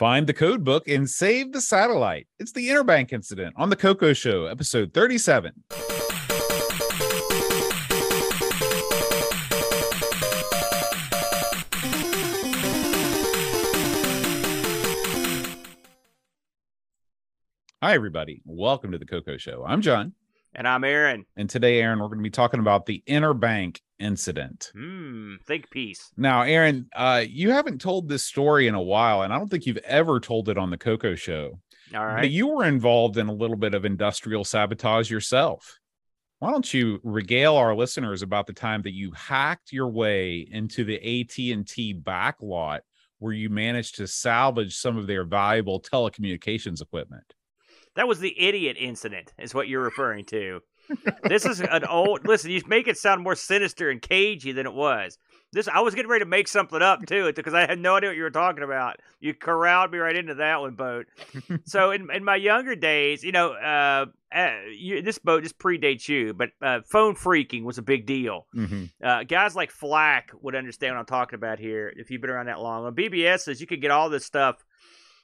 Find the code book and save the satellite. It's the Interbank incident on the Coco Show, episode 37. Hi, everybody. Welcome to the Coco Show. I'm John. And I'm Aaron. And today, Aaron, we're going to be talking about the Interbank incident. Hmm, think piece. Now, Aaron, uh, you haven't told this story in a while, and I don't think you've ever told it on the Coco Show. All right. But you were involved in a little bit of industrial sabotage yourself. Why don't you regale our listeners about the time that you hacked your way into the AT&T backlot where you managed to salvage some of their valuable telecommunications equipment? That was the idiot incident, is what you're referring to. this is an old. Listen, you make it sound more sinister and cagey than it was. This I was getting ready to make something up too, because I had no idea what you were talking about. You corralled me right into that one, boat. so in in my younger days, you know, uh, uh, you, this boat just predates you, but uh, phone phreaking was a big deal. Mm-hmm. Uh, guys like Flack would understand what I'm talking about here if you've been around that long. On BBS says you could get all this stuff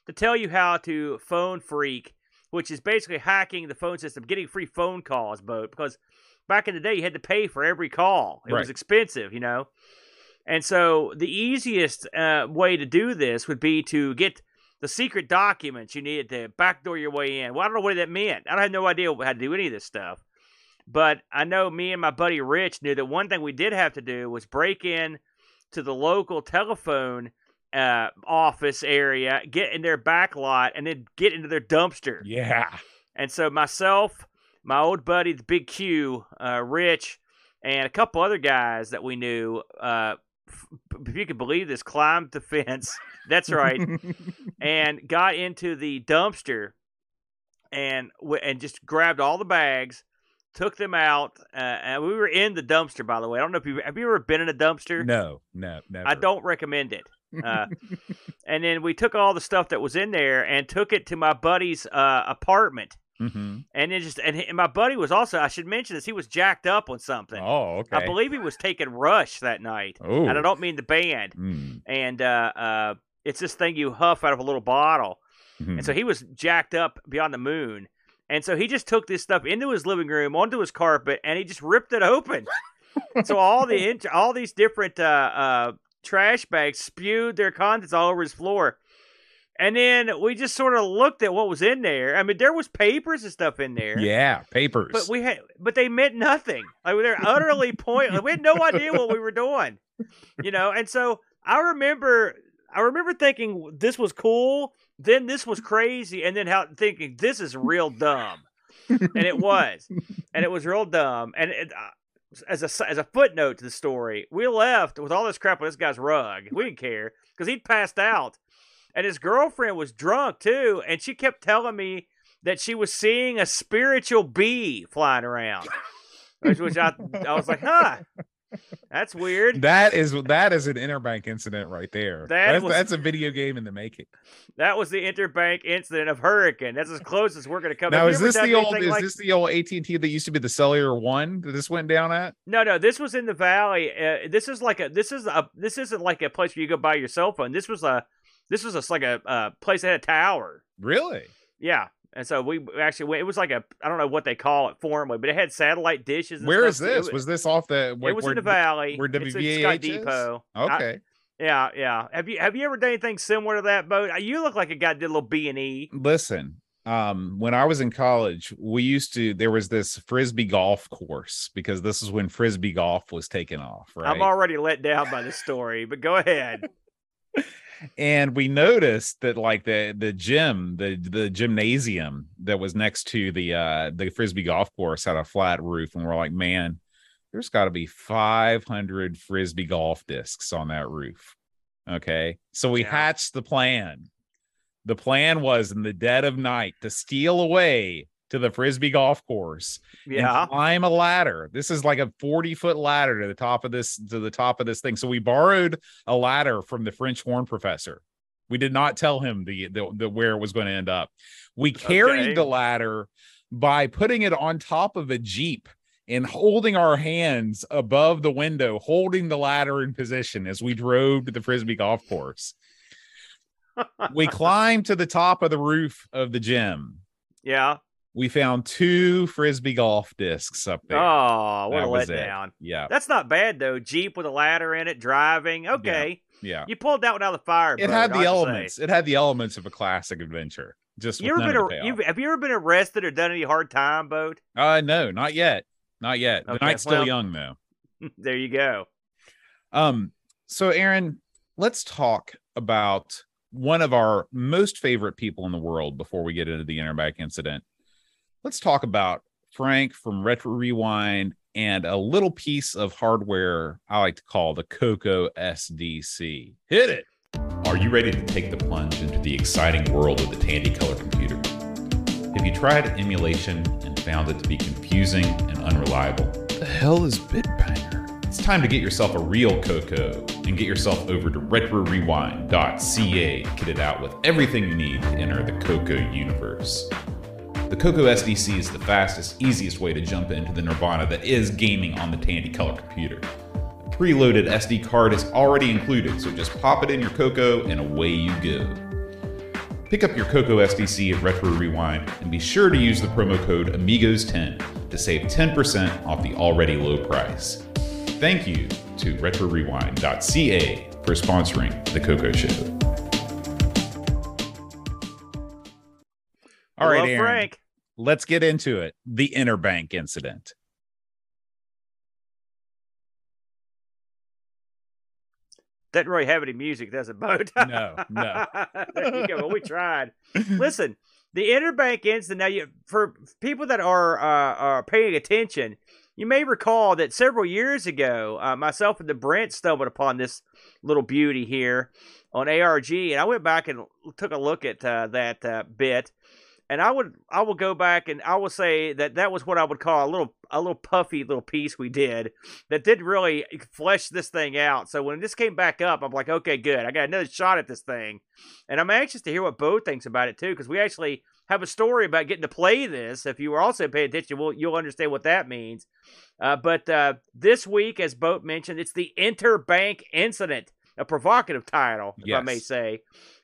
to tell you how to phone phreak which is basically hacking the phone system, getting free phone calls, boat because back in the day you had to pay for every call. It Right. was expensive, you know. And so the easiest uh, way to do this would be to get the secret documents you needed to backdoor your way in. Well, I don't know what that meant. I had no idea how to do any of this stuff. But I know me and my buddy Rich knew that one thing we did have to do was break in to the local telephone uh, office area, get in their back lot, and then get into their dumpster. Yeah. And so myself, my old buddy, the Big Q, uh, Rich, and a couple other guys that we knew, uh, if you could believe this, climbed the fence. That's right, and got into the dumpster, and w- and just grabbed all the bags, took them out, uh, and we were in the dumpster. By the way, I don't know if you have you ever been in a dumpster. no, no, never. I don't recommend it. Uh, and then we took all the stuff that was in there and took it to my buddy's uh, apartment. hmm And then just and, and my buddy was also I should mention this he was jacked up on something. Oh, okay. I believe he was taking Rush that night, Oh. and I don't mean the band. Mm. And uh, uh, it's this thing you huff out of a little bottle, Mhm. and so he was jacked up beyond the moon. And so he just took this stuff into his living room, onto his carpet, and he just ripped it open. so all the all these different uh, uh, trash bags spewed their contents all over his floor. And then we just sort of looked at what was in there. I mean, there was papers and stuff in there. yeah, papers. But we had, but they meant nothing. Like they're utterly pointless. We had no idea what we were doing, you know. And so I remember, I remember thinking this was cool. Then this was crazy, and then how thinking this is real dumb, and it was, and it was real dumb. And it, as a as a footnote to the story, we left with all this crap on this guy's rug. We didn't care because he'd passed out, and his girlfriend was drunk too, and she kept telling me that she was seeing a spiritual bee flying around. Which, which I, I was like, huh, that's weird. that is that is an interbank incident right there. That that's, was- that's a video game in the making. That was the interbank incident of Hurricane. That's as close as we're going to come. Now is this the old is like- this the old AT and T that used to be the cellular one that this went down at? No, no. This was in the valley. Uh, this is like a. This is a. This isn't like a place where you go buy your cell phone. This was a. This was a, like a, uh place that had a tower. Really? Yeah. And so we actually went, it was like a I don't know what they call it formally, but it had satellite dishes. And Where is this? It, Was this off the? it where- was where- in the valley. where WVAH? Depot. I- Okay. Yeah, yeah. Have you have you ever done anything similar to that boat? You look like a guy did a little B and E. Listen, um, when I was in college, we used to there was this frisbee golf course because this is when frisbee golf was taken off, right? I'm already let down by the story, but go ahead. and we noticed that like the the gym the the gymnasium that was next to the uh the frisbee golf course had a flat roof and we're like man there's got to be 500 frisbee golf discs on that roof. Okay? So we Yeah. hatched the plan. The plan was in the dead of night to steal away to the frisbee golf course Yeah. climb a ladder. This is like a 40 foot ladder to the top of this to the top of this thing. So we borrowed a ladder from the French horn professor. We did not tell him the the, the where it was going to end up. We carried Okay. the ladder by putting it on top of a jeep and holding our hands above the window, holding the ladder in position as we drove to the frisbee golf course. we climbed to the top of the roof of the gym. Yeah. We found two frisbee golf discs up there. Oh, what That a letdown. Yeah, That's not bad though. Jeep with a ladder in it, driving. Okay. yeah. You pulled that one out of the fire. It brother, had the to say. elements. It had the elements of a classic adventure. Just You ever been of a, the you have you ever been arrested or done any hard time, boat? Uh, no, not yet. Not yet. The Okay, night's still well- young though. there you go. Um, so Aaron, let's talk about one of our most favorite people in the world before we get into the Interbank incident. Let's talk about Frank from Retro Rewind and a little piece of hardware I like to call the Coco SDC. Hit it. Are you ready to take the plunge into the exciting world of the Tandy Color computer? Have you tried emulation and found it to be confusing and unreliable? The hell is Bitbanger? It's time to get yourself a real Coco and get yourself over to retrorewind.ca to get it out with everything you need to enter the Coco universe. The Coco SDC is the fastest, easiest way to jump into the nirvana that is gaming on the Tandy Color computer. A preloaded SD card is already included, so just pop it in your Coco and away you go. Pick up your Coco SDC at Retro Rewind and be sure to use the promo code AMIGOS10 to save 10% off the already low price. Thank you to RetroRewind.ca for sponsoring the Coco Show. All right, Aaron, Frank. let's get into it. The Interbank incident. Doesn't really have any music, does it, boat? No, no. there you go. Well, we tried. Listen, the interbank incident. Now, you, for people that are uh, are paying attention, you may recall that several years ago, uh, myself and the Brent stumbled upon this little beauty here on ARG, and I went back and took a look at uh, that uh, bit. And I would, I will go back and I will say that that was what I would call a little, a little puffy little piece we did that did really flesh this thing out. So when this came back up, I'm like, okay, good. I got another shot at this thing, and I'm anxious to hear what Bo thinks about it too, because we actually have a story about getting to play this. If you were also paying attention, we'll, you'll understand what that means. Uh, but uh, this week, as Boat mentioned, it's the Interbank Incident, a provocative title, if I may say,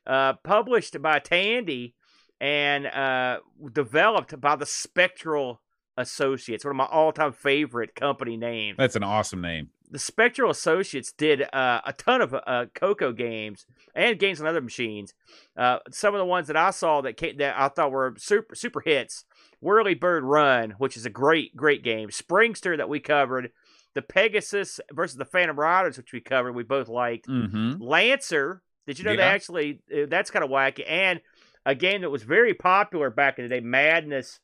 uh, published by Tandy and uh, developed by the Spectral Associates, one of my all-time favorite company names That's an awesome name. the Spectral Associates did uh, a ton of uh, Coco games and games on other machines. Uh, some of the ones that I saw that came, that I thought were super super hits: Whirlybird Run, which is a great great game. Springster that we covered. The Pegasus versus the Phantom Riders, which we covered, we both liked. Mm-hmm. Lancer, did you know they actually uh, that's kind of wacky, and a game that was very popular back in the day, Madness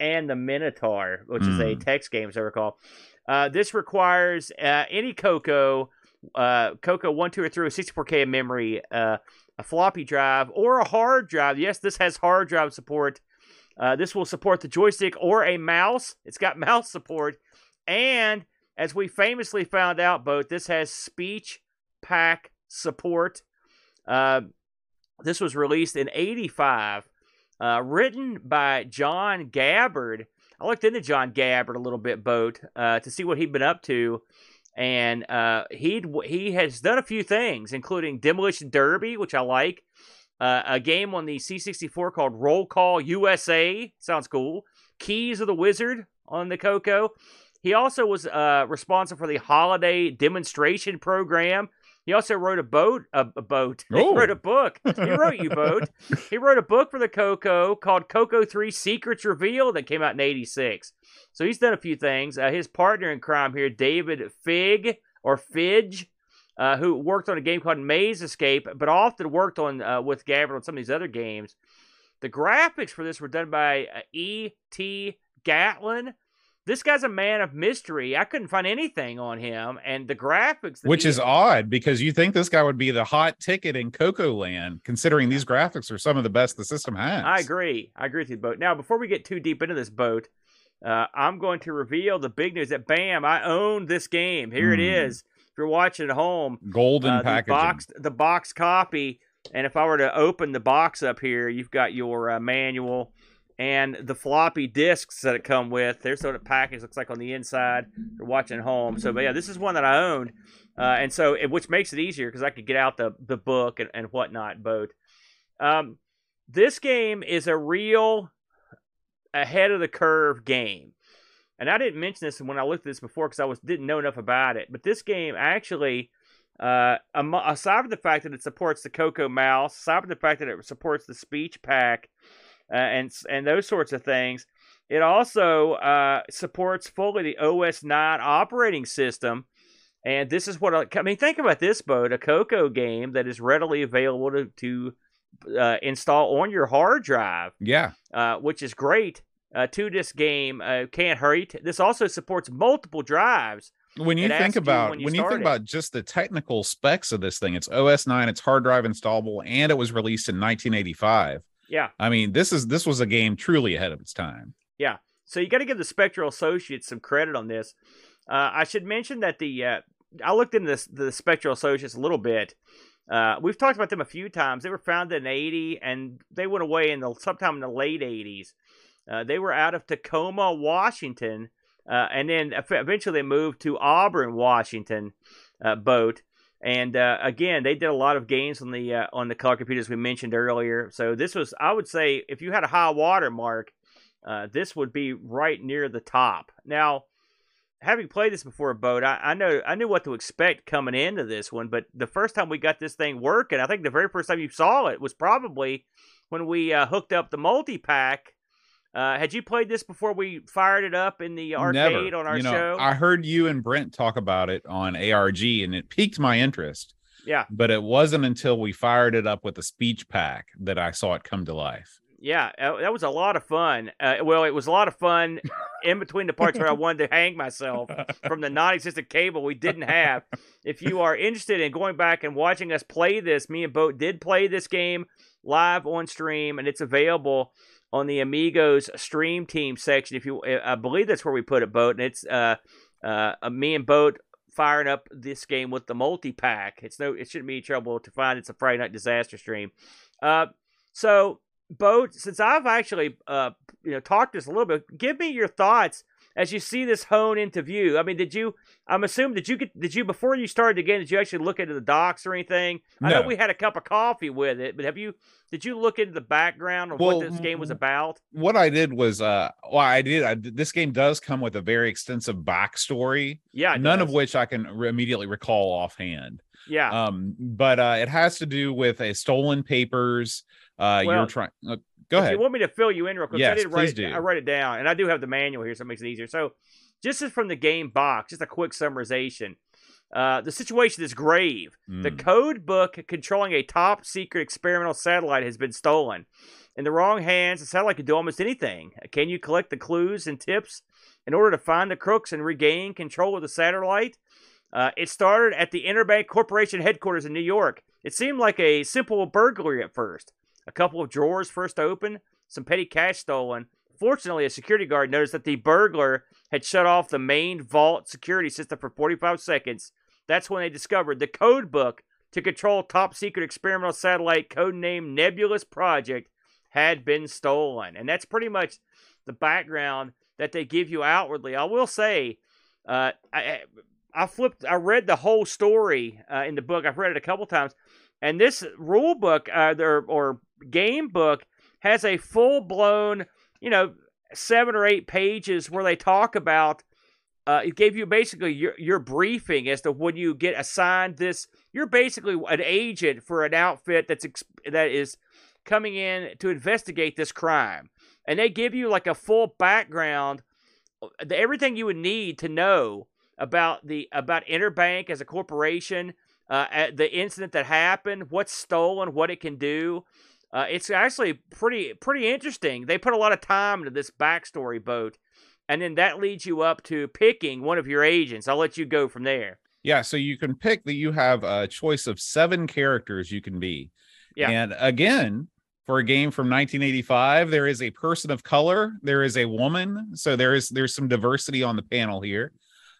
and the Minotaur, which is a Mm. text game, as I recall. Uh, this requires uh, any Coco, uh, Coco one, two, or three, with 64k of memory, uh, a floppy drive, or a hard drive. Yes, this has hard drive support. Uh, this will support the joystick or a mouse. It's got mouse support, and as we famously found out, both this has speech pack support. Uh, this was released in '85, uh, written by John Gabbard. I looked into John Gabbard a little bit, boat, uh, to see what he'd been up to, and uh, he he has done a few things, including Demolition Derby, which I like, uh, a game on the C64 called Roll Call USA. Sounds cool. Keys of the Wizard on the Coco. He also was uh, responsible for the holiday demonstration program. He also wrote a boat, a, a boat. He Oh. wrote a book. He wrote you boat. He wrote a book for the Coco called Coco Three Secrets Revealed that came out in '86. So he's done a few things. Uh, his partner in crime here, David Fig or Fidge, uh, who worked on a game called Maze Escape, but often worked on uh, with Gabbard on some of these other games. The graphics for this were done by uh, E. T. Gatlin. This guy's a man of mystery. I couldn't find anything on him, and the graphics, Which is odd because you think this guy would be the hot ticket in Coco Land, considering these graphics are some of the best the system has. I agree. I agree with you, boat. Now, before we get too deep into this boat, uh, I'm going to reveal the big news that bam, I own this game. Here it Hmm. is. If you're watching at home, Golden uh, the packaging. box, the box copy. And if I were to open the box up here, you've got your uh, manual and the floppy disks that it come with. There's what the package looks like on the inside. You're watching home. So, but yeah, this is one that I owned, uh, and so it, which makes it easier because I could get out the the book and, and whatnot. Both. Um, this game is a real ahead of the curve game. And I didn't mention this when I looked at this before because I was didn't know enough about it. But this game actually, uh, aside from the fact that it supports the Coco Mouse, aside from the fact that it supports the Speech Pack, uh, and and those sorts of things, it also uh, supports fully the OS 9 operating system. And this is what I, mean. Think about this, Boat, a Coco game that is readily available to, to uh, install on your hard drive. Yeah, uh, which is great. Uh, to this game, uh, can't hurt. This also supports multiple drives. When you think about you when, you, when you think about just the technical specs of this thing, it's OS nine, it's hard drive installable, and it was released in 1985. Yeah, I mean this is this was a game truly ahead of its time. Yeah, so you got to give the Spectral Associates some credit on this. Uh, I should mention that the uh, I looked into this, the Spectral Associates a little bit. Uh, we've talked about them a few times. They were founded in '80, and they went away in the sometime in the late '80s. Uh, they were out of Tacoma, Washington, uh, and then eventually they moved to Auburn, Washington. Uh, boat, and uh, again, they did a lot of games on the uh, on the color computers we mentioned earlier. So this was, I would say, if you had a high water mark, this would be right near the top. Now having played this before, a boat, I, I know I knew what to expect coming into this one. But the first time we got this thing working, I think the very first time you saw it was probably when we uh, hooked up the Multi-Pak. Uh, had you played this before we fired it up in the arcade Never. on our you know, show? I heard you and Brent talk about it on ARG, and it piqued my interest. Yeah, but it wasn't until we fired it up with the speech pack that I saw it come to life. Yeah, uh, that was a lot of fun. Uh, well, it was a lot of fun in between the parts where I wanted to hang myself from the non-existent cable we didn't have. If you are interested in going back and watching us play this, me and Boat did play this game live on stream, and it's available on the Amigos Stream Team section. If you, I believe that's where we put it, Boat, and it's uh, uh, me and Boat firing up this game with the Multi-Pak. It's no, it shouldn't be trouble to find. It's a Friday Night Disaster stream. Uh, so Boat, since I've actually uh, you know talked to this a little bit, give me your thoughts as you see this hone into view. I mean, did you? I'm assuming did you get did you before you started the game? Did you actually look into the docs or anything? I know we had a cup of coffee with it, but have you? Did you look into the background of well, what this game was about? What I did was, uh, well, I did. I, this game does come with a very extensive backstory. Yeah, none does. of which I can re- immediately recall offhand. Yeah. Um, but uh, it has to do with a stolen papers uh, well, you're trying. Uh, go ahead. you want me to fill you in real quick, yes, I did write do. I write it down, and I do have the manual here, so it makes it easier. So, just as from the game box, just a quick summarization. Uh, the situation is grave. Mm. The code book controlling a top secret experimental satellite has been stolen. In the wrong hands, the satellite can do almost anything. Can you collect the clues and tips in order to find the crooks and regain control of the satellite? Uh, it started at the Interbank Corporation headquarters in New York. It seemed like a simple burglary at first. A couple of drawers first opened, some petty cash stolen. Fortunately, a security guard noticed that the burglar had shut off the main vault security system for 45 seconds. That's when they discovered the code book to control top secret experimental satellite codenamed Nebulous Project had been stolen. And that's pretty much the background that they give you outwardly. I will say, uh, I, I flipped, I read the whole story uh, in the book. I've read it a couple times. And this rule book, uh, or, or game book has a full blown, you know, seven or eight pages where they talk about. Uh, it gave you basically your your briefing as to when you get assigned this. You're basically an agent for an outfit that's that is coming in to investigate this crime, and they give you like a full background, uh, everything you would need to know about the about Interbank as a corporation, uh, the incident that happened, what's stolen, what it can do. Uh, it's actually pretty pretty interesting. They put a lot of time into this backstory boat, and then that leads you up to picking one of your agents. I'll let you go from there. Yeah, so you can pick that you have a choice of seven characters you can be. Yeah. And again, for a game from 1985, there is a person of color, there is a woman, so there is there's some diversity on the panel here.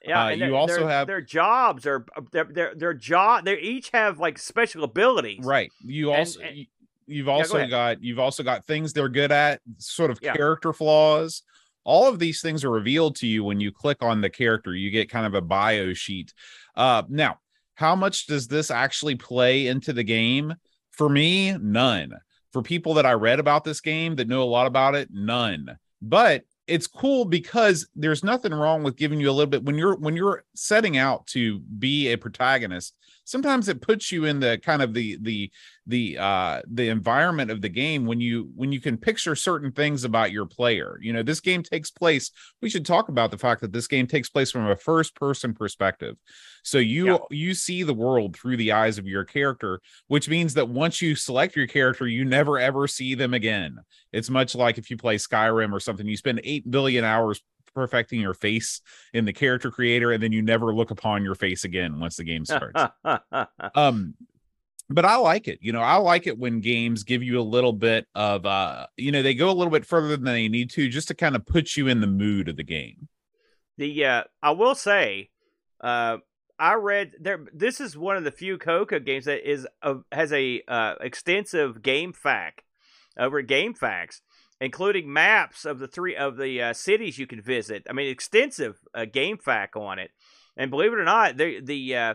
Yeah, uh, you also have their jobs are their their their job. They each have like special abilities. Right. You also and, and, You've also yeah, got you've also got things they're good at, sort of yeah. character flaws. All of these things are revealed to you when you click on the character. You get kind of a bio sheet. Uh, now, how much does this actually play into the game? For me, none. For people that I read about this game that know a lot about it, none. But it's cool because there's nothing wrong with giving you a little bit when you're when you're setting out to be a protagonist sometimes it puts you in the kind of the the the uh the environment of the game when you when you can picture certain things about your player. You know this game takes place we should talk about the fact that this game takes place from a first person perspective. So you yeah. you see the world through the eyes of your character which means that once you select your character you never ever see them again. It's much like if you play skyrim or something you spend 8 billion hours perfecting your face in the character creator and then you never look upon your face again once the game starts um but I like it. You know, I like it when games give you a little bit of uh, you know, they go a little bit further than they need to just to kind of put you in the mood of the game. The uh I will say, uh I read there this is one of the few Coco games that is a, has a uh extensive FAQ over at GameFAQs including maps of the three of the uh, cities you can visit. I mean, extensive uh, GameFAQ on it. And believe it or not, they the uh,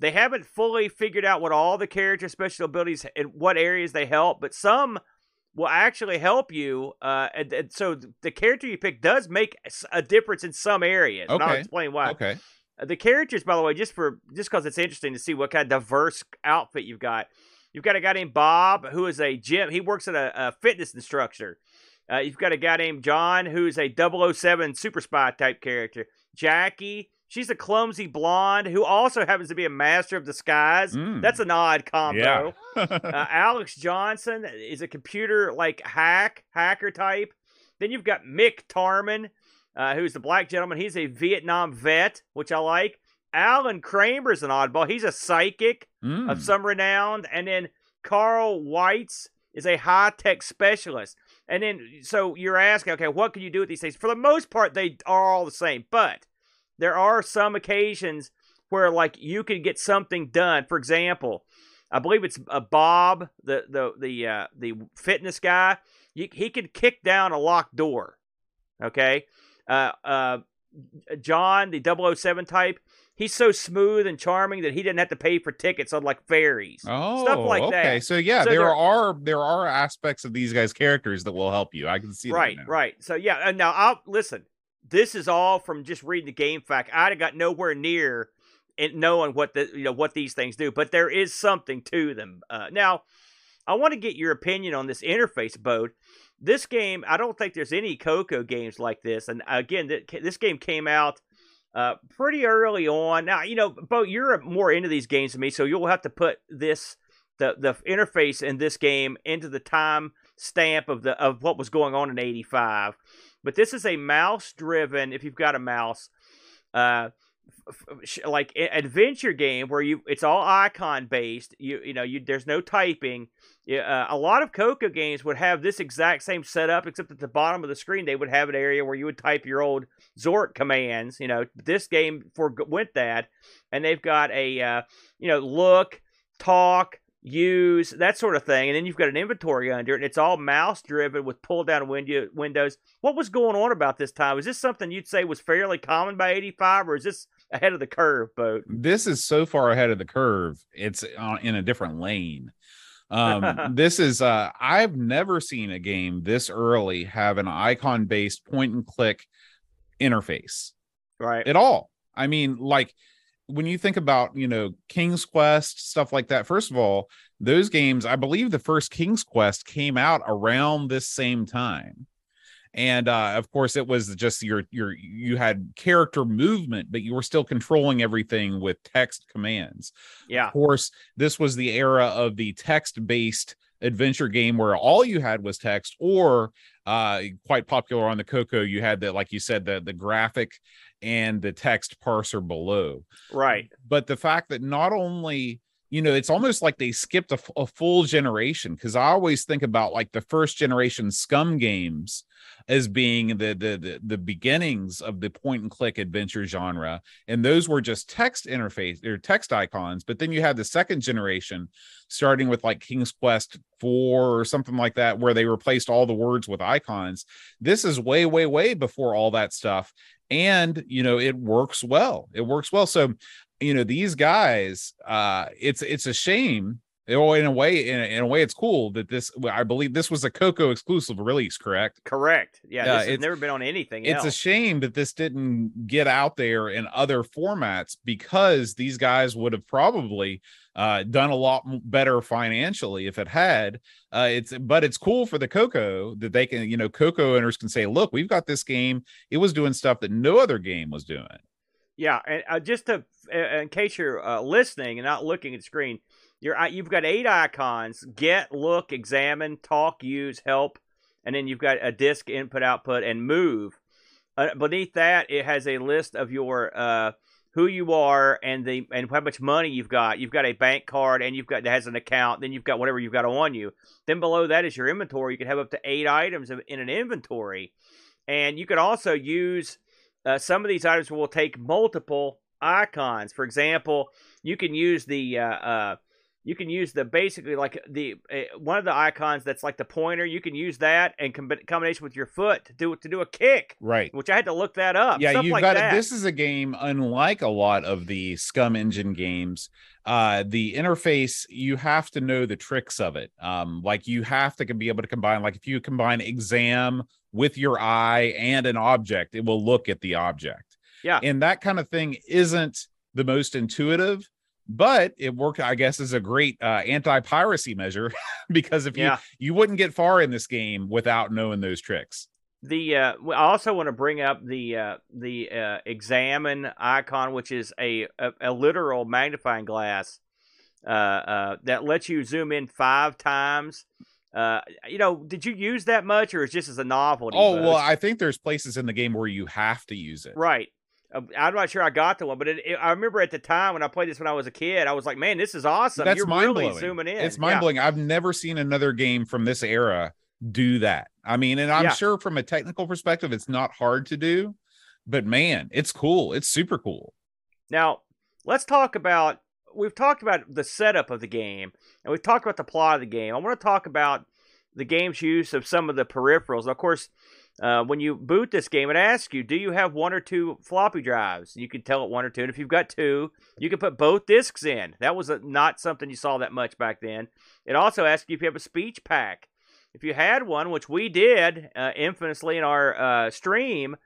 they haven't fully figured out what all the character special abilities and what areas they help, but some will actually help you. Uh, and, and so the character you pick does make a difference in some areas. Okay. And I'll explain why. Okay. Uh, the characters, by the way, just for just because it's interesting to see what kind of diverse outfit you've got. You've got a guy named Bob who is a gym. He works at a, a fitness instructor. Uh, you've got a guy named John who's a 007 super spy type character. Jackie, she's a clumsy blonde who also happens to be a master of disguise. Mm. That's an odd combo. Yeah. uh, Alex Johnson is a computer like hack hacker type. Then you've got Mick Tarman, uh, who's the black gentleman. He's a Vietnam vet, which I like. Alan Kramer's an oddball. He's a psychic mm. of some renown. And then Carl Weitz is a high tech specialist. And then, so you're asking, okay, what can you do with these things? For the most part, they are all the same, but there are some occasions where, like, you can get something done. For example, I believe it's a uh, Bob, the the the uh, the fitness guy. He can kick down a locked door. Okay, uh, uh, John, the 007 type, he's so smooth and charming that he didn't have to pay for tickets on like ferries. Oh, stuff like okay. that. Okay, so yeah, so there, there are there are aspects of these guys' characters that will help you. I can see right, right. So yeah, and now I'll listen. This is all from just reading the game FAQ. I'd have got nowhere near in knowing what the you know what these things do, but there is something to them. Uh, now, I want to get your opinion on this interface, Bode. This game, I don't think there's any Coco games like this. And again, this game came out uh, pretty early on. Now, you know, Bo, you're more into these games than me, so you'll have to put this the the interface in this game into the time stamp of the of what was going on in 85. But this is a mouse driven if you've got a mouse uh like adventure game where you it's all icon based. You you know, you there's no typing uh, a lot of Coco games would have this exact same setup, except at the bottom of the screen they would have an area where you would type your old Zork commands. You know, this game forwent that, and they've got a uh, you know look, talk, use that sort of thing, and then you've got an inventory under it, and it's all mouse driven with pull down window windows. What was going on about this time? Was this something you'd say was fairly common by '85, or is this ahead of the curve, Bode? This is so far ahead of the curve. It's in a different lane. Um, this is uh, I've never seen a game this early have an icon based point and click interface, right? At all. I mean, like when you think about you know King's Quest stuff like that. First of all, those games, I believe the first King's Quest came out around this same time and uh, of course it was just your your you had character movement but you were still controlling everything with text commands. Yeah. of course this was the era of the text based adventure game where all you had was text or uh quite popular on the coco you had the like you said the the graphic and the text parser below. Right. But the fact that not only you know it's almost like they skipped a, full generation because i always think about like the first generation SCUMM games as being the, the the the beginnings of the point and click adventure genre and those were just text interface or text icons but then you had the second generation starting with like king's quest 4 or something like that where they replaced all the words with icons. This is way way way before all that stuff and you know it works well. It works well. So you know these guys uh it's it's a shame Well, in a way, in a, in a way, it's cool that this. I believe this was a Coco exclusive release, correct? Correct. Yeah, has it's- never been on anything It's else. a shame that this didn't get out there in other formats because these guys would have probably uh, done a lot better financially if it had. Uh, it's but it's cool for the Coco that they can, you know, Coco owners can say, "Look, we've got this game. It was doing stuff that no other game was doing." Yeah, and uh, just to, in case you're uh, listening and not looking at the screen, you're you've got eight icons: get, look, examine, talk, use, help, and then you've got a disk input, output, and move. Uh, beneath that, it has a list of your uh, who you are and the and how much money you've got. You've got a bank card and you've got that has an account. Then you've got whatever you've got on you. Then below that is your inventory. You can have up to eight items in an inventory, and you can also use uh, some of these items will take multiple icons. For example, you can use the uh, uh, you can use the basically like the uh, one of the icons that's like the pointer. You can use that and com- combination with your foot to do to do a kick, Right. which I had to look that up. yeah you've like got that. this is a game unlike a lot of the SCUMM engine games uh the interface you have to know the tricks of it um like you have to be able to combine like if you combine exam with your eye and an object it will look at the object Yeah. and that kind of thing isn't the most intuitive but it worked i guess as a great uh anti-piracy measure because if you Yeah. you wouldn't get far in this game without knowing those tricks The uh, I also want to bring up the uh, the uh, examine icon, which is a, a, a literal magnifying glass uh, uh, that lets you zoom in five times. Uh, you know, did you use that much, or is just as a novelty? oh well i think there's places in the game where you have to use it right. Uh, I'm not sure I got the one, but it, it, I remember at the time when I played this when I was a kid, I was like, "Man, this is awesome! That's You're mind really blowing. zooming in." It's Yeah. mind blowing. I've never seen another game from this era do that. I mean, and I'm Yeah. sure from a technical perspective, it's not hard to do, but man, it's cool. It's super cool. Now, let's talk about we've talked about the setup of the game and we've talked about the plot of the game. I want to talk about the game's use of some of the peripherals. Of course, uh, when you boot this game, it asks you, do you have one or two floppy drives? You can tell it one or two. And if you've got two, you can put both discs in. That was a, not something you saw that much back then. It also asks you if you have a speech pack. If you had one, which we did uh, infamously in our uh, stream,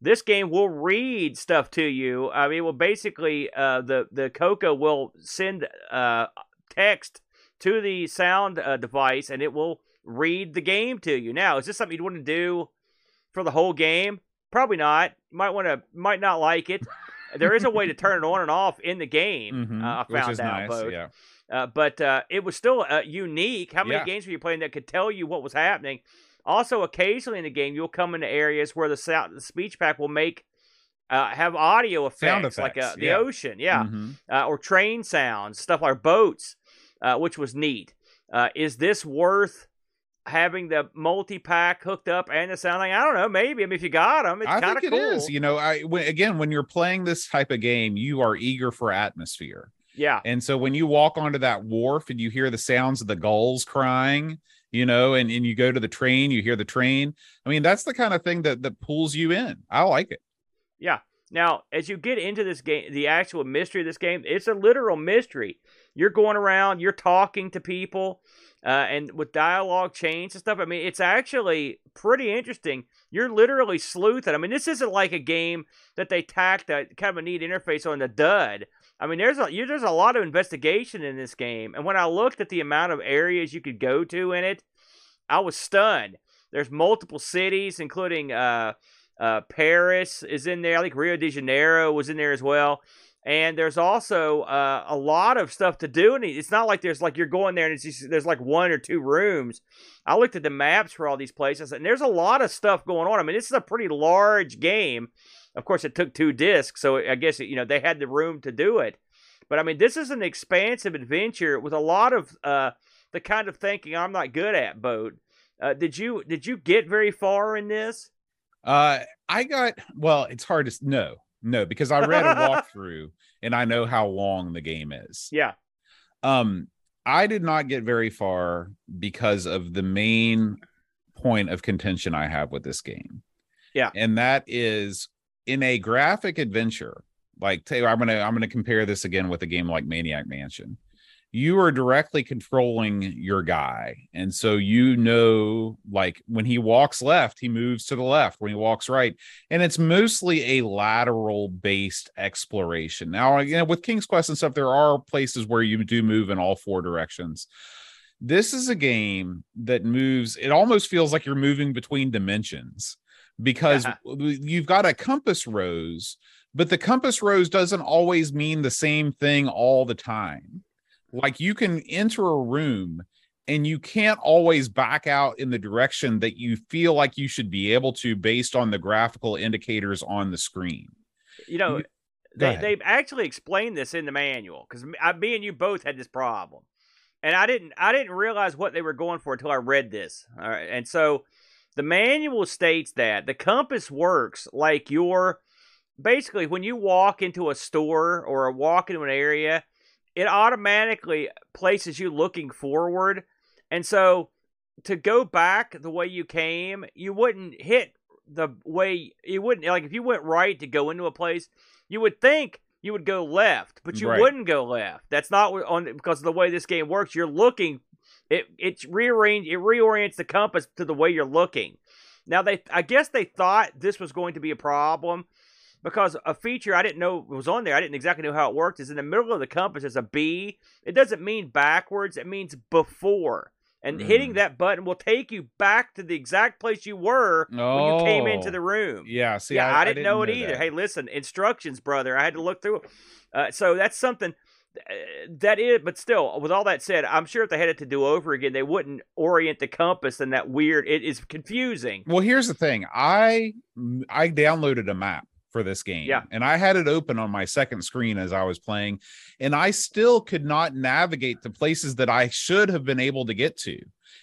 this game will read stuff to you. I mean, well, basically, uh, the the Coco will send uh, text to the sound uh, device, and it will read the game to you. Now, is this something you'd want to do for the whole game? Probably not. You might want to, might not like it. there is a way to turn it on and off in the game. Mhm, Uh, I found is out, nice. Yeah. Uh, but uh, it was still uh, unique. How many Yeah. games were you playing that could tell you what was happening? Also, occasionally in the game, you'll come into areas where the sound, the speech pack will make uh, have audio effects, Sound like uh, the yeah. ocean, yeah, Mhm. uh, or train sounds, stuff like boats, uh, which was neat. Uh, is this worth having the Multi-Pak hooked up and the sound? Like, I don't know, maybe. I mean, if you got them, it's I kind of it cool. is. You know, I again when you're playing this type of game, you are eager for atmosphere. yeah, And so when you walk onto that wharf and you hear the sounds of the gulls crying, you know, and, and you go to the train, you hear the train. I mean, that's the kind of thing that that pulls you in. I like it. Yeah. Now, as you get into this game, the actual mystery of this game, it's a literal mystery. You're going around, you're talking to people, uh, and with dialogue chains and stuff. I mean, it's actually pretty interesting. You're literally sleuthing. I mean, this isn't like a game that they tacked a kind of a neat interface on the dud. I mean, there's a you, there's a lot of investigation in this game, and when I looked at the amount of areas you could go to in it, I was stunned. There's multiple cities, including uh, uh, Paris is in there. I think Rio de Janeiro was in there as well. And there's also uh, a lot of stuff to do, and it's not like there's like you're going there and just, there's like one or two rooms. I looked at the maps for all these places, and there's a lot of stuff going on. I mean, this is a pretty large game. Of course, it took two discs, so I guess you know they had the room to do it. But I mean, this is an expansive adventure with a lot of uh, the kind of thinking I'm not good at. Boat. Uh, did you did you get very far in this? Uh, I got well. It's hard to no, no, because I read a walkthrough and I know how long the game is. Yeah. Um, I did not get very far because of the main point of contention I have with this game. Yeah. and that is in a graphic adventure. Like, I'm gonna I'm gonna compare this again with a game like Maniac Mansion. you are directly controlling your guy. And so you know, like when he walks left, he moves to the left. When he walks right, and it's mostly a lateral based exploration. Now, you know, with King's Quest and stuff, there are places where you do move in all four directions. This is a game that moves, it almost feels like you're moving between dimensions because you've got a compass rose, but the compass rose doesn't always mean the same thing all the time. Like you can enter a room and you can't always back out in the direction that you feel like you should be able to based on the graphical indicators on the screen. You know, they, they've actually explained this in the manual because me and you both had this problem, and I didn't I didn't realize what they were going for until I read this. All right, and so the manual states that the compass works like your basically when you walk into a store or a walk into an area it automatically places you looking forward. And so to go back the way you came, you wouldn't hit the way you wouldn't like if you went right to go into a place, you would think you would go left, but you right. wouldn't go left. That's not on because of the way this game works. You're looking it it rearrange it reorients the compass to the way you're looking. Now they I guess they thought this was going to be a problem because a feature I didn't know was on there, I didn't exactly know how it worked, is in the middle of the compass there's a B. It doesn't mean backwards, it means before. And mm. hitting that button will take you back to the exact place you were oh. when you came into the room. Yeah, see, yeah, I, I, didn't, I didn't know it know either. That. Hey, listen, instructions, brother. I had to look through. Uh, so that's something Uh, that is, but still, with all that said, I'm sure if they had it to do over again, they wouldn't orient the compass in that weird. It is confusing. Well, here's the thing. I I downloaded a map for this game. Yeah. And I had it open on my second screen as I was playing, and I still could not navigate the places that I should have been able to get to.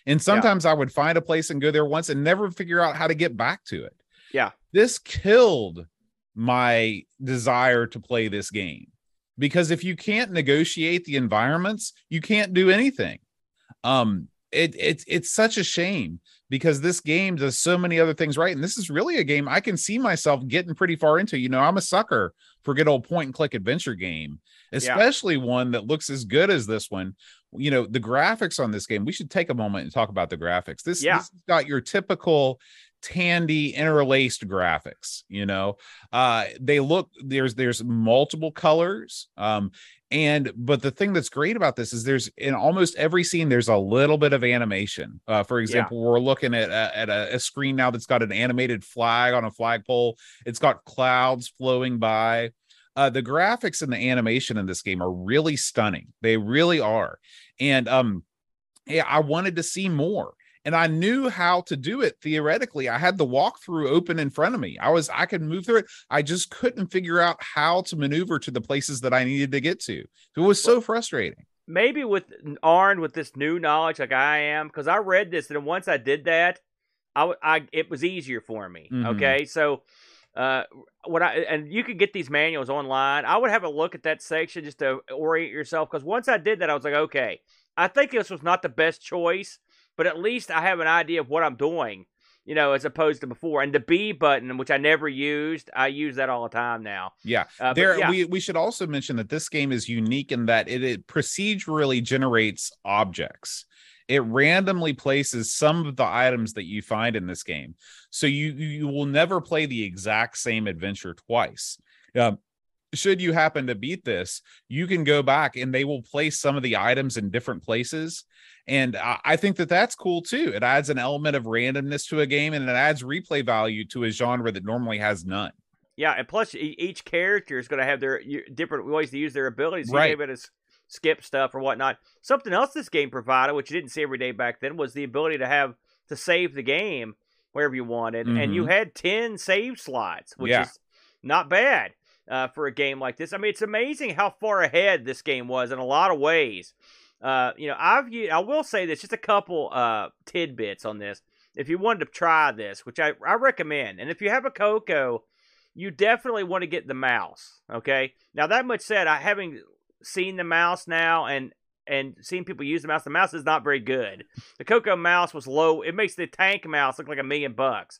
And sometimes yeah. I would find a place and go there once and never figure out how to get back to it. Yeah. This killed my desire to play this game because if you can't negotiate the environments, you can't do anything. Um, it, it it's such a shame because this game does so many other things right. And this is really a game I can see myself getting pretty far into. You know, I'm a sucker for good old point and click adventure game, especially yeah. one that looks as good as this one. You know, the graphics on this game, we should take a moment and talk about the graphics. This, yeah. this got your typical Tandy interlaced graphics you know? Uh they look there's there's multiple colors um and but the thing that's great about this is there's in almost every scene there's a little bit of animation. Uh, for example yeah. we're looking at a, at a, a, screen now that's got an animated flag on a flagpole. It's got clouds flowing by. Uh, the graphics and the animation in this game are really stunning. They really are. And um yeah i wanted to see more and I knew how to do it theoretically. I had the walkthrough open in front of me. I was I could move through it. I just couldn't figure out how to maneuver to the places that I needed to get to. It was so frustrating. Maybe with Arn with this new knowledge like I am, because I read this and once I did that, I, I it was easier for me. Mm-hmm. Okay, so uh, what I and you could get these manuals online. I would have a look at that section just to orient yourself. Because once I did that, I was like, okay, I think this was not the best choice but at least I have an idea of what I'm doing, you know, as opposed to before. And the B button, which I never used, I use that all the time now. Yeah. Uh, there yeah. we we should also mention that this game is unique in that it, it procedurally generates objects. It randomly places some of the items that you find in this game. So you you will never play the exact same adventure twice. Um, should you happen to beat this, you can go back and they will place some of the items in different places. And I think that that's cool too. It adds an element of randomness to a game and it adds replay value to a genre that normally has none. Yeah, and plus each character is going to have their different ways to use their abilities. right. able to skip stuff or whatnot. Something else this game provided, which you didn't see every day back then, was the ability to have to save the game wherever you wanted, mm-hmm. and you mm-hmm. had ten save slots, which yeah. is not bad uh, for a game like this. I mean, it's amazing how far ahead this game was in a lot of ways. Uh, you know, I've I will say this just a couple uh, tidbits on this. If you wanted to try this, which I, I recommend, and if you have a Coco, you definitely want to get the mouse. Okay. Now that much said, I having seen the mouse now and and seeing people use the mouse, the mouse is not very good. The Coco mouse was low. It makes the tank mouse look like a million bucks.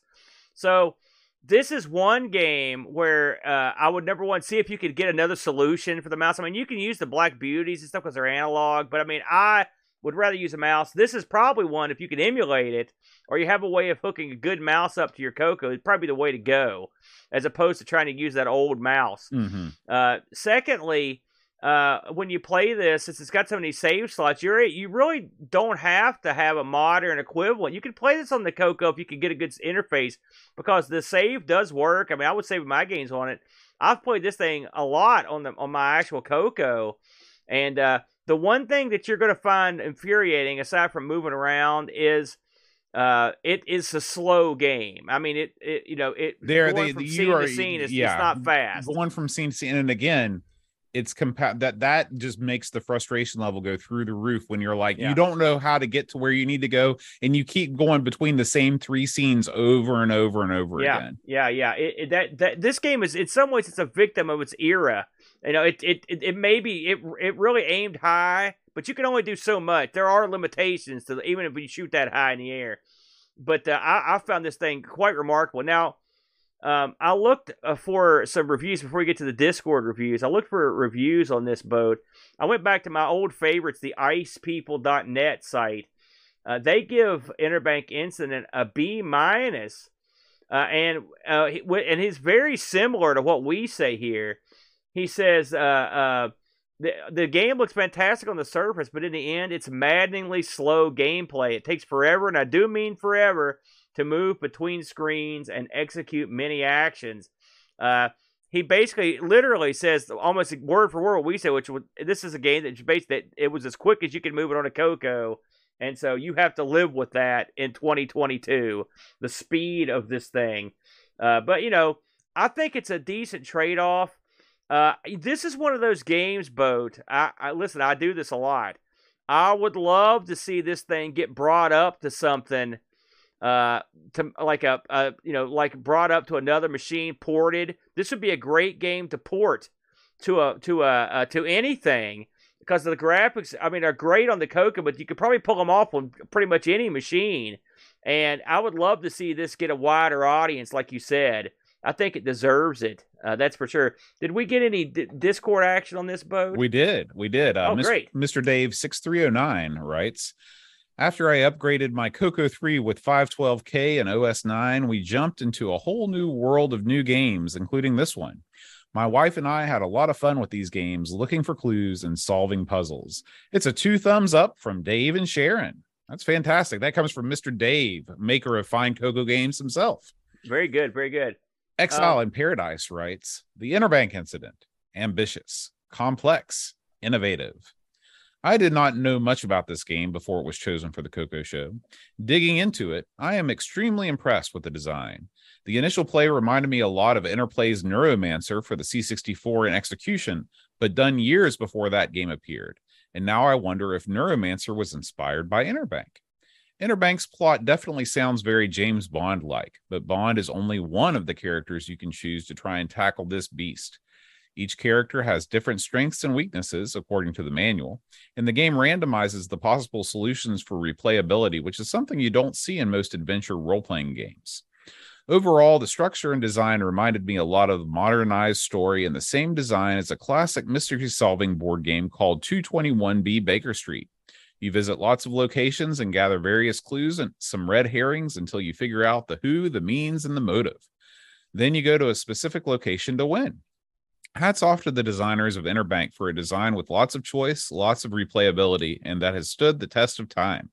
So this is one game where uh, I would number one see if you could get another solution for the mouse. I mean, you can use the Black Beauties and stuff because they're analog, but I mean, I would rather use a mouse. This is probably one if you can emulate it, or you have a way of hooking a good mouse up to your Coco. It's probably the way to go, as opposed to trying to use that old mouse. Mm-hmm. Uh, secondly, uh, when you play this, since it's got so many save slots, you're you really don't have to have a modern equivalent. You can play this on the Coco if you can get a good interface because the save does work. I mean, I would save my games on it. I've played this thing a lot on the on my actual Coco, and uh, the one thing that you're going to find infuriating, aside from moving around, is uh, it is a slow game. I mean, it, it you know, it There, going they, from you scene are, to scene is yeah, it's not fast. Going from scene to scene, and again, it's compa- that that just makes the frustration level go through the roof when you're like, Yeah. you don't know how to get to where you need to go, and you keep going between the same three scenes over and over and over yeah, again. yeah, yeah. It, it, that that this game is in some ways it's a victim of its era. You know, it it it, it may be it it really aimed high, but you can only do so much. There are limitations to even if you shoot that high in the air. But uh, I I found this thing quite remarkable. Now. Um, I looked uh, for some reviews before we get to the Discord reviews. I looked for reviews on this boat. I went back to my old favorites, the icepeople.net site. Uh, they give Interbank Incident a B minus, uh, and uh, and he's very similar to what we say here. He says uh, uh, the the game looks fantastic on the surface, but in the end, it's maddeningly slow gameplay. It takes forever, and I do mean forever, to move between screens and execute many actions. Uh, he basically, literally says almost word for word what we say, which this is a game that's based that it was as quick as you could move it on a Coco, and so you have to live with that in 2022, the speed of this thing. Uh, but you know, I think it's a decent trade off. Uh, this is one of those games, boat. I, I listen. I do this a lot. I would love to see this thing get brought up to something, uh, to like a, a you know, like brought up to another machine, ported. This would be a great game to port to a to a uh, to anything because the graphics. I mean, are great on the Coco, but you could probably pull them off on pretty much any machine. And I would love to see this get a wider audience, like you said. I think it deserves it. Uh, that's for sure. Did we get any d- Discord action on this boat? We did. We did. Uh, Oh, Mr. great. Mr. Dave 6309 writes After I upgraded my Coco 3 with 512K and OS 9, we jumped into a whole new world of new games, including this one. My wife and I had a lot of fun with these games, looking for clues and solving puzzles. It's a two thumbs up from Dave and Sharon. That's fantastic. That comes from Mr. Dave, maker of fine Coco games himself. Very good. Very good. Exile Oh. in Paradise writes The Interbank Incident. Ambitious, complex, innovative. I did not know much about this game before it was chosen for the Coco Show. Digging into it, I am extremely impressed with the design. The initial play reminded me a lot of Interplay's Neuromancer for the C64 in execution, but done years before that game appeared. And now I wonder if Neuromancer was inspired by Interbank. Interbank's plot definitely sounds very James Bond like, but Bond is only one of the characters you can choose to try and tackle this beast. Each character has different strengths and weaknesses, according to the manual, and the game randomizes the possible solutions for replayability, which is something you don't see in most adventure role playing games. Overall, the structure and design reminded me a lot of modernized story and the same design as a classic mystery solving board game called 221B Baker Street. You visit lots of locations and gather various clues and some red herrings until you figure out the who, the means, and the motive. Then you go to a specific location to win. Hats off to the designers of Interbank for a design with lots of choice, lots of replayability, and that has stood the test of time.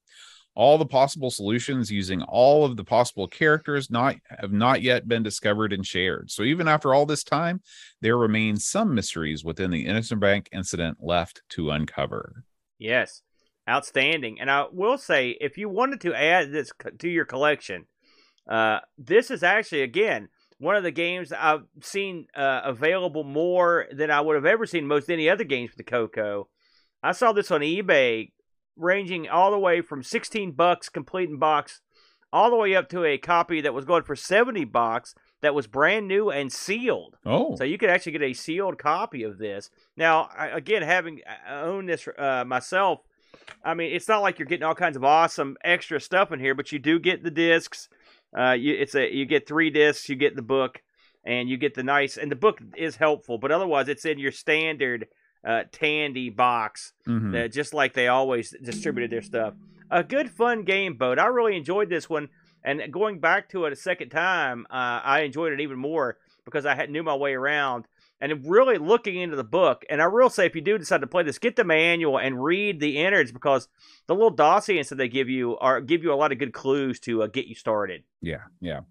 All the possible solutions using all of the possible characters not have not yet been discovered and shared. So even after all this time, there remains some mysteries within the Interbank incident left to uncover. Yes, outstanding. And I will say, if you wanted to add this to your collection, uh, this is actually again one of the games I've seen uh, available more than I would have ever seen most any other games for the Coco. I saw this on eBay, ranging all the way from sixteen bucks complete in box, all the way up to a copy that was going for seventy bucks that was brand new and sealed. Oh, So you could actually get a sealed copy of this. Now, I- again, having uh, owned this uh, myself, I mean, it's not like you're getting all kinds of awesome extra stuff in here, but you do get the discs. Uh, you it's a you get three discs, you get the book, and you get the nice and the book is helpful, but otherwise it's in your standard uh, Tandy box, Mhm. uh, just like they always distributed their stuff. A good fun game, boat. I really enjoyed this one, and going back to it a second time, uh, I enjoyed it even more because I had knew my way around and really looking into the book. And I will say, if you do decide to play this, get the manual and read the innards because the little dossiers that they give you are give you a lot of good clues to uh, get you started. Yeah, yeah.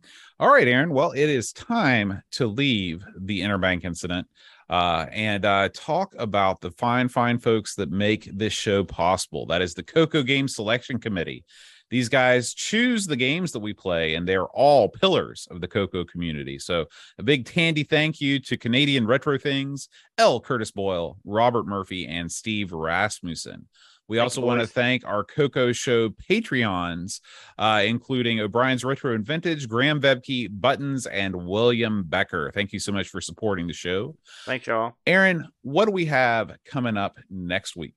All right, Aaron. Well, it is time to leave the Interbank incident uh, and uh, talk about the fine, fine folks that make this show possible. That is the Coco Game Selection Committee. These guys choose the games that we play, and they're all pillars of the Coco community. So, a big Tandy thank you to Canadian Retro Things, L. Curtis Boyle, Robert Murphy, and Steve Rasmussen. We also want to thank our Coco Show Patreons, uh, including O'Brien's Retro and Vintage, Graham Vebke, Buttons, and William Becker. Thank you so much for supporting the show. Thanks, y'all. Aaron, what do we have coming up next week?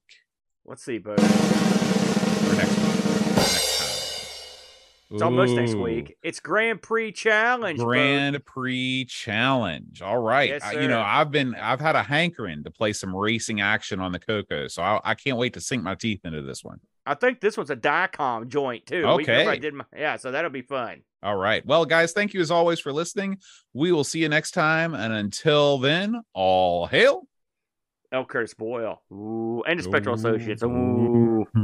Let's see, boat. Or next week? It's almost next week. It's Grand Prix Challenge. Grand Prix Challenge. All right. Yes, I- you know. I've been, I've had a hankering to play some racing action on the Coco. So I, I can't wait to sink my teeth into this one. I think this one's a Diecom joint too. We- I Okay. did my, yeah, so that'll be fun. All right. Well, guys, thank you as always for listening. We will see you next time. And until then, all hail. L. Curtis Boyle. Ooh, and the Spectral Ooh. Associates. Ooh. Mm-hmm.